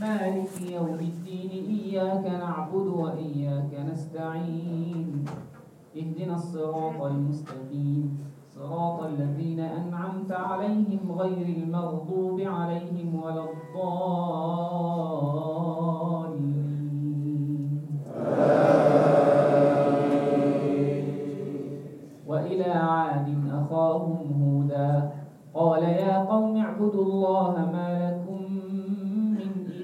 مالك يوم الدين إياك نعبد وإياك نستعين. اهدنا الصراط المستقيم. صراط الذين أنعمت عليهم غير المغضوب عليهم ولا الضالين. وإلى عاد أخاهم هودا. قال يا قوم اعبدوا الله ما لكم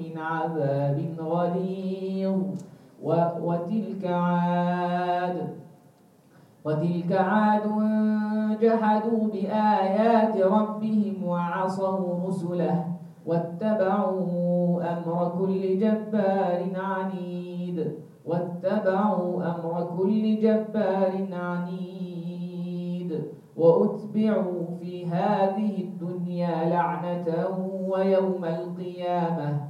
من عذاب غليظ. وتلك عاد وتلك عاد جحدوا بآيات ربهم وعصوا رسله واتبعوا أمر كل جبار عنيد. واتبعوا أمر كل جبار عنيد. وأتبعوا في هذه الدنيا لعنة ويوم القيامة.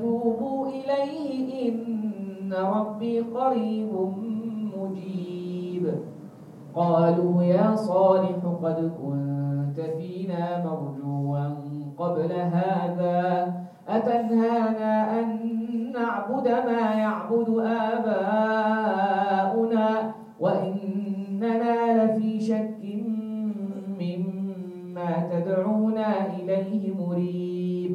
توبوا إليه إن ربي قريب مجيب. قالوا يا صالح قد كنت فينا مرجوا قبل هذا. أتنهانا أن نعبد ما يعبد آباؤنا وإننا لفي شك مما تدعونا إليه مريب.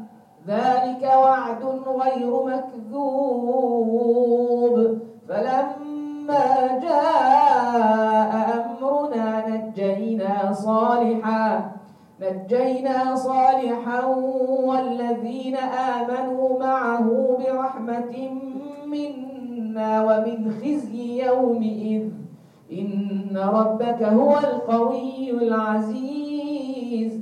ذلك وعد غير مكذوب. فلما جاء أمرنا نجينا صالحا نجينا صالحا والذين آمنوا معه برحمة منا ومن خزي يومئذ. إن ربك هو القوي العزيز.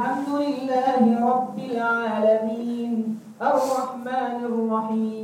الحمد لله رب العالمين. الرحمن الرحيم.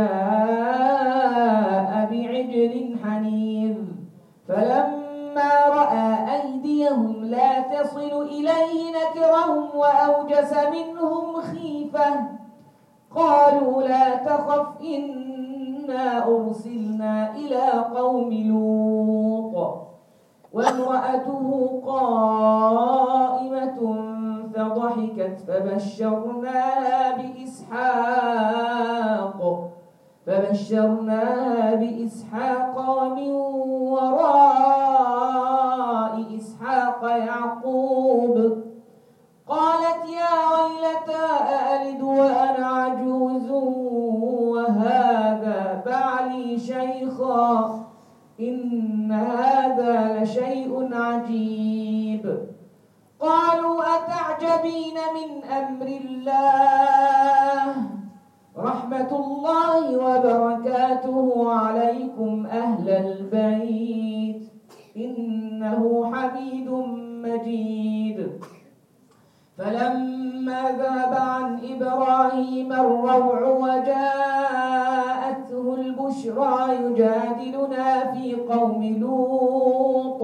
جاء إنه حميد مجيد. فلما ذهب عن إبراهيم الروع وجاءته البشرى يجادلنا في قوم لوط.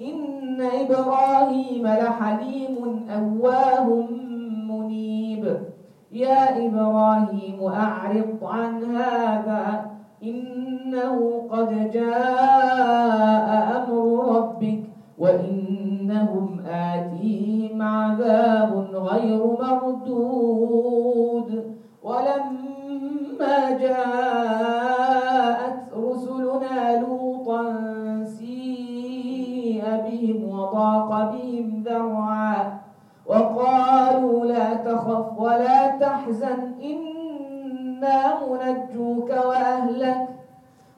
إن إبراهيم لحليم أواه منيب. يا إبراهيم أعرض عن هذا. إنه قد جاء أمر وإنهم آتيهم عذاب غير مردود. ولما جاءت رسلنا لوطا سيء بهم وضاق بهم ذرعا وقالوا لا تخف ولا تحزن إنا منجوك وأهلك.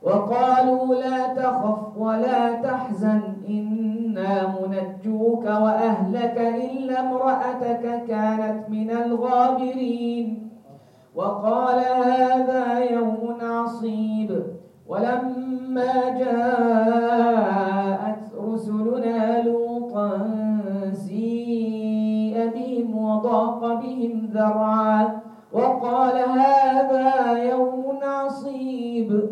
وقالوا لا تخف ولا تحزن إنا منجوك وأهلك إلا امرأتك كانت من الغابرين. وقال هذا يوم عصيب. ولما جاءت رسلنا لوطا سيء بهم وضاق بهم ذرعا. وقال هذا يوم عصيب.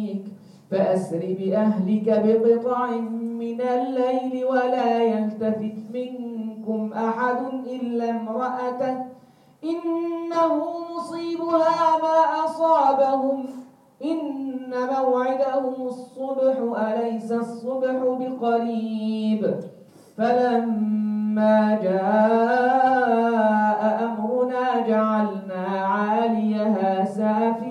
فأسر بأهلك بقطع من الليل ولا يلتفت منكم أحد إلا امرأته. إنه مصيبها ما أصابهم. إن موعدهم الصبح أليس الصبح بقريب؟ فلما جاء أمرنا جعلنا عاليها سافلها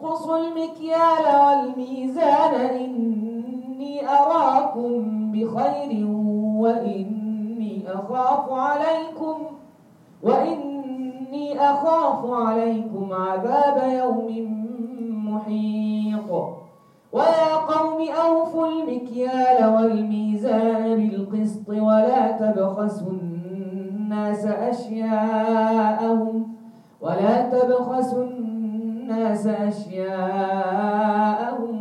تنقصوا المكيال والميزان إني أراكم بخير وإني أخاف عليكم وإني أخاف عليكم عذاب يوم محيط. ويا قوم أوفوا المكيال والميزان بالقسط ولا تبخسوا الناس أشياءهم ولا تبخسوا الناس أشياءهم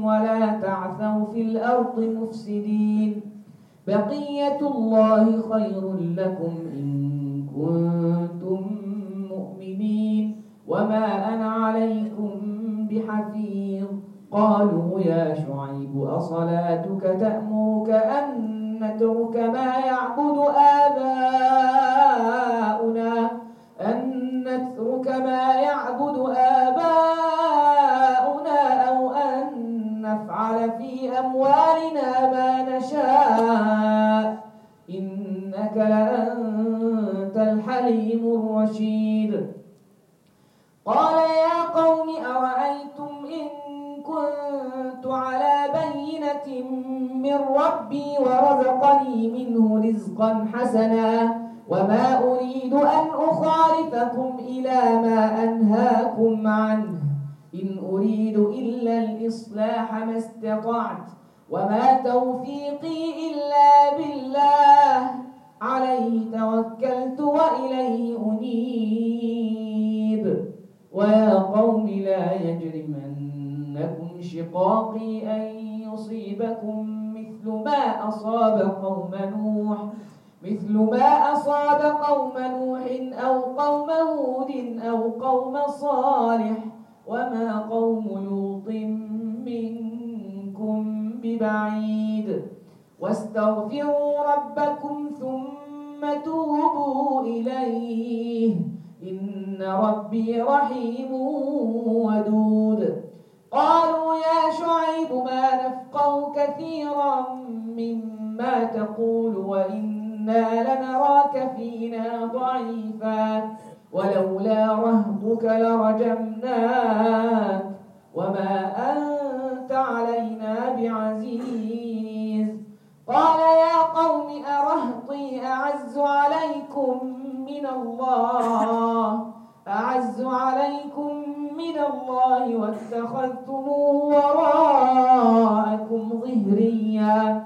ولا تعثوا في الأرض مفسدين. بقية الله خير لكم إن كنتم مؤمنين. وما أنا عليكم بحفيظ. قالوا يا شعيب أصلاتك تأمرك أن نترك ما يعبد آباؤنا؟ نترك ما يعبد آباؤنا أو أن نفعل في أموالنا ما نشاء. إنك لأنت الحليم الرشيد. قال يا قوم أرأيتم إن كنت على بينة من ربي ورزقني منه رزقا حسنا وما أريد أن أخالفكم إلى ما أنهاكم عنه. إن أريد إلا الإصلاح ما استطعت وما توفيقي إلا بالله. عليه توكلت وإليه أنيب. ويا قوم لا يجرمنكم شقاقي أن يصيبكم مثل ما أصاب قوم نوح. مثل ما أصاب قوم نوح أو قوم هود أو قوم صالح وما قوم لوط منكم ببعيد. واستغفروا ربكم ثم توبوا إليه. إن ربي رحيم ودود. قالوا يا شعيب ما نفقه كثيرا مما تقول لنراك فينا ضعيفا ولولا رهبك لرجمناك وما أنت علينا بعزيز قال يا قوم أرهطي أعز عليكم من الله أعز عليكم من الله واتخذتموه وراءكم ظهريا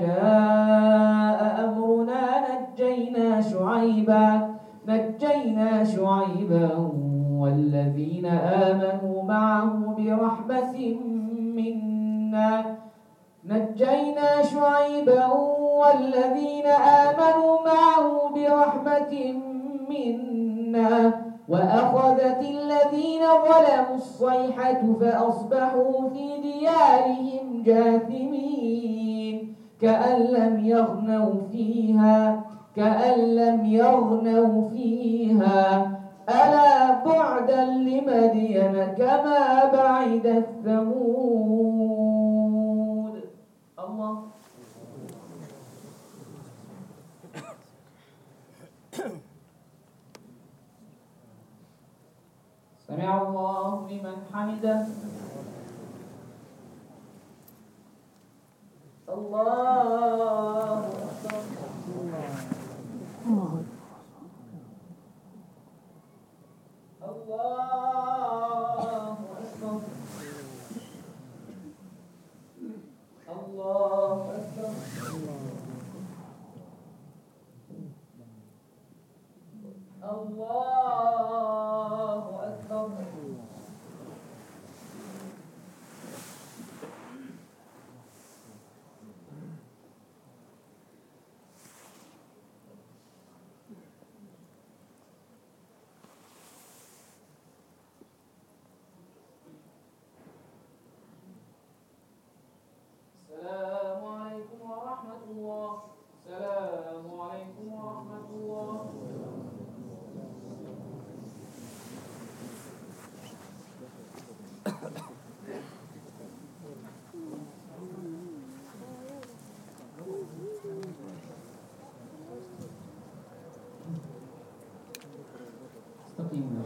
جاء أمرنا نجينا شعيبا نجينا شعيبا والذين آمنوا معه برحمة منا. نجينا شعيبا والذين آمنوا معه برحمة منا. وأخذت الذين ظلموا الصيحة فأصبحوا في ديارهم جاثمين. كأن لم يغنوا فيها كأن لم يغنوا فيها. ألا بعدا لمدين كما بعد الثمود. الله. سمع الله لمن حمده. الله أكبر. الله أكبر الله أكبر الله أكبر السلام عليكم ورحمة الله السلام عليكم ورحمة الله استقيموا يرحمكم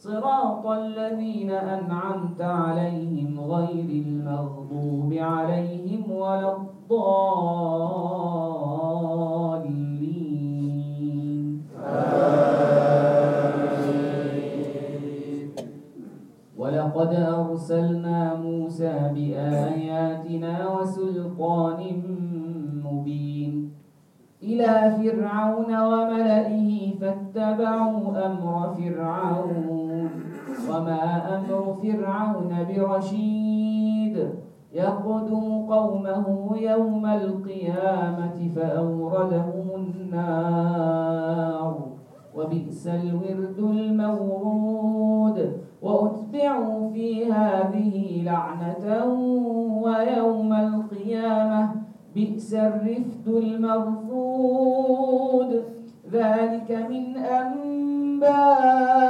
صراط الذين أنعمت عليهم غير المغضوب عليهم ولا الضالين. ولقد أرسلنا موسى بآياتنا وسلطان مبين إلى فرعون وملئه فاتبعوا أمر فرعون. وما أمر فرعون برشيد. يقدم قومه يوم القيامة فأوردهم النار. وبئس الورد المورود. وأتبعوا في هذه لعنة ويوم القيامة بئس الرفد المرفود. ذلك من أنباء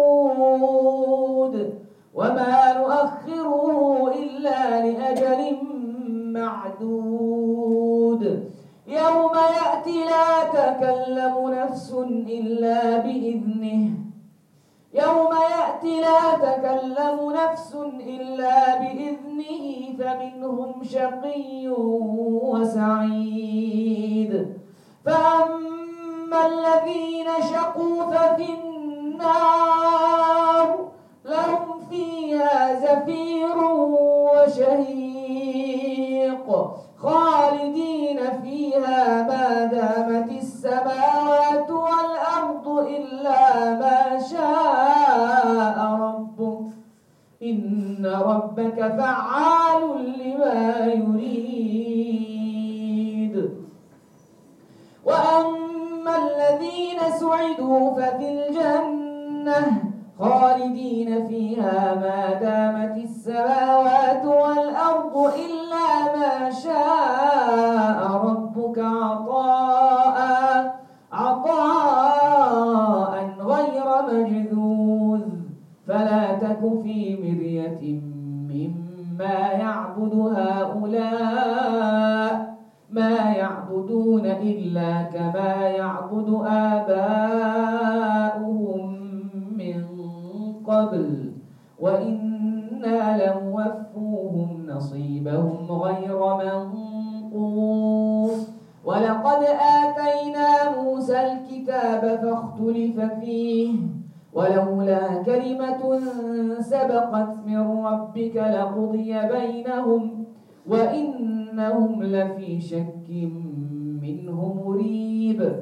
وما نؤخره إلا لأجل معدود. يوم يأتي لا تكلم نفس إلا بإذنه. يوم يأتي لا تكلم نفس إلا بإذنه فمنهم شقي وسعيد. فأما الذين شقوا ففي النار لهم فيها زفير وشهيق. خالدين فيها ما دامت السماوات والأرض إلا ما شاء ربك. إن ربك فعال لما يريد. وأما الذين سعدوا ففي الجنة خالدين فيها ما دامت السماوات والأرض إلا ما شاء ربك عطاء عطاء غير مجذوذ. فلا تك في مرية مما يعبد هؤلاء ما يعبدون إلا كما يعبد آباؤهم قبل. وإنا لنوفوهم نصيبهم غير منقوص. ولقد آتينا موسى الكتاب فاختلف فيه. ولولا كلمة سبقت من ربك لقضي بينهم وإنهم لفي شك منه مريب.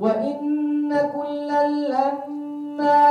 وإن كلا لما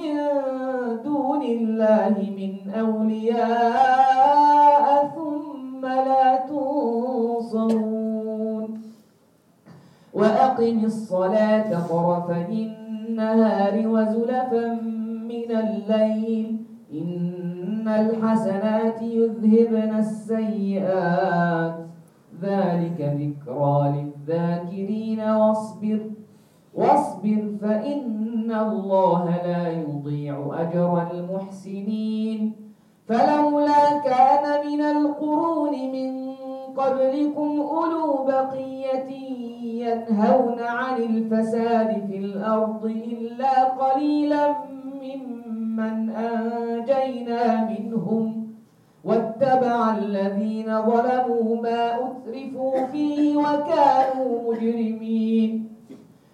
من دون الله من أولياء ثم لا تنصرون. وأقم الصلاة طرفي النهار وزلفا من الليل. إن الحسنات يذهبن السيئات. ذلك ذكرى للذاكرين واصبر. واصبر فإن الله لا يضيع أجر المحسنين. فلولا كان من القرون من قبلكم أولو بقية ينهون عن الفساد في الأرض إلا قليلا ممن أنجينا منهم. واتبع الذين ظلموا ما أترفوا فيه وكانوا مجرمين.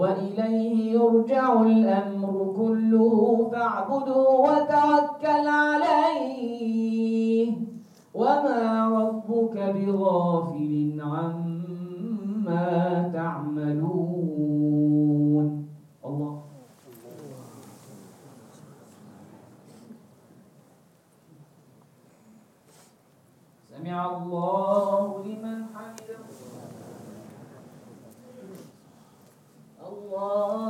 وإليه يرجع الأمر كله فاعبده وتوكل عليه. وما ربك بغافل عما تعملون. الله. سمع الله لمن حمده. الله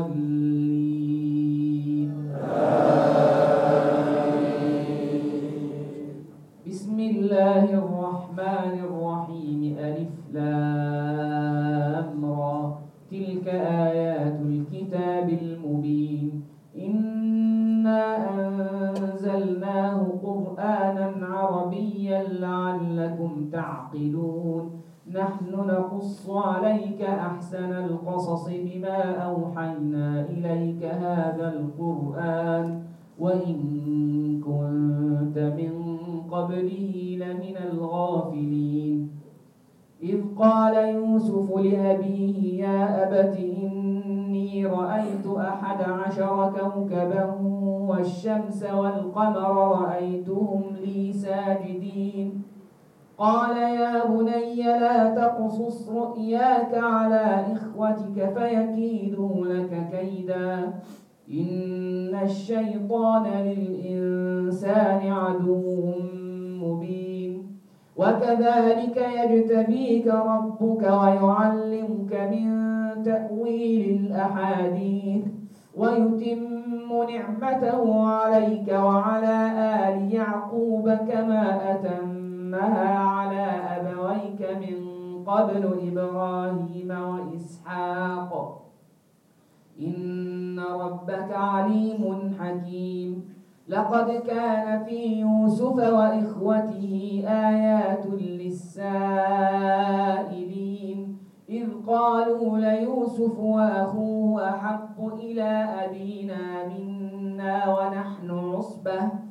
قال يا بني لا تقصص رؤياك على إخوتك فيكيدوا لك كيدا. إن الشيطان للإنسان عدو مبين. وكذلك يجتبيك ربك ويعلمك من تأويل الأحاديث ويتم نعمته عليك وعلى آل يعقوب كما أتمها على أبويك من قبل إبراهيم وإسحاق. إن ربك عليم حكيم. لقد كان في يوسف وإخوته آيات للسائلين. إذ قالوا ليوسف وأخوه أحب إلى أبينا منا ونحن عصبة.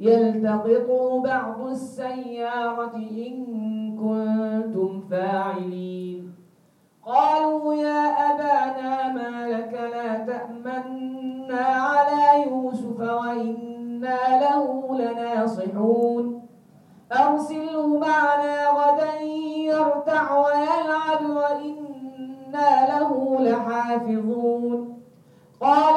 يلتقطه بعض السيارة إن كنتم فاعلين. قالوا يا أبانا ما لك لا تأمنا على يوسف وإنا له لناصحون. أرسله معنا غدا يرتع ويلعب وإنا له لحافظون. قال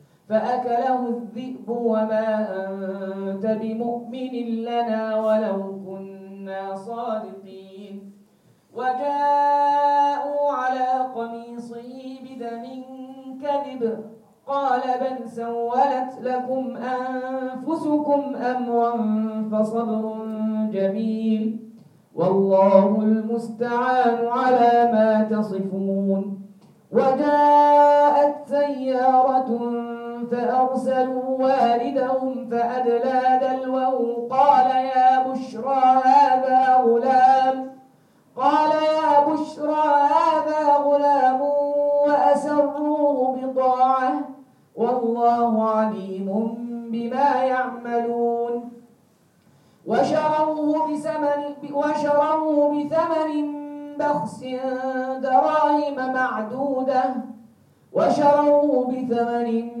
فأكله الذئب وما أنت بمؤمن لنا ولو كنا صادقين. وجاءوا على قميصه بدم كذب قال بل سولت لكم أنفسكم أمرا فصبر جميل. والله المستعان على ما تصفون. وجاءت سيارة فأرسلوا والدهم فأدلى دلوه. قال يا بشرى هذا غلام. قال يا بشرى هذا غلام وأسروه بضاعة والله عليم بما يعملون. وشروه بثمن وشروه بثمن بخس دراهم معدودة. وشروه بثمن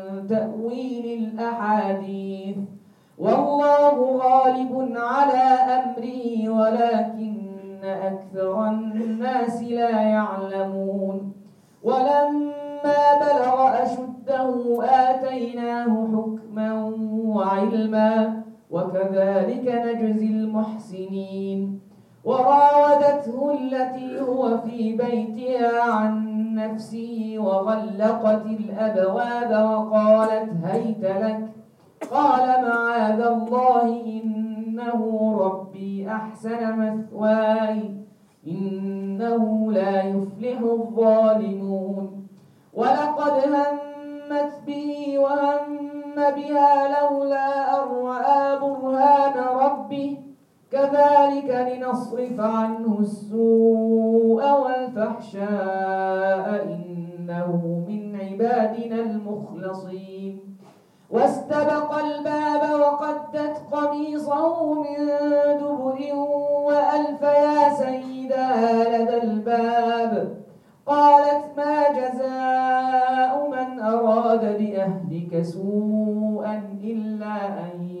تأويل الأحاديث. والله غالب على أمره ولكن أكثر الناس لا يعلمون. ولما بلغ أشده آتيناه حكما وعلما وكذلك نجزي المحسنين. وراودته التي هو في بيتها عن نفسه وغلقت الأبواب وقالت هيت لك. قال معاذ الله إنه ربي أحسن مثواي. إنه لا يفلح الظالمون. ولقد همت به وهم بها لولا أن رأى برهان ربه. كذلك لنصرف عنه السوء والفحشاء. إنه من عبادنا المخلصين. واستبق الباب وقدت قميصه من دبر وألف يا سيدها لدى الباب. قالت ما جزاء من أراد بأهلك سوءا إلا أن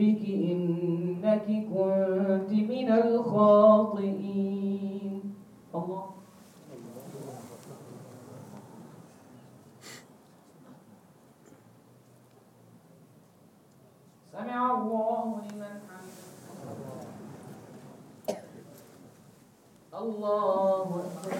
إنك كنت من الخاطئين. الله. سمع الله لمن حمده. الله أكبر.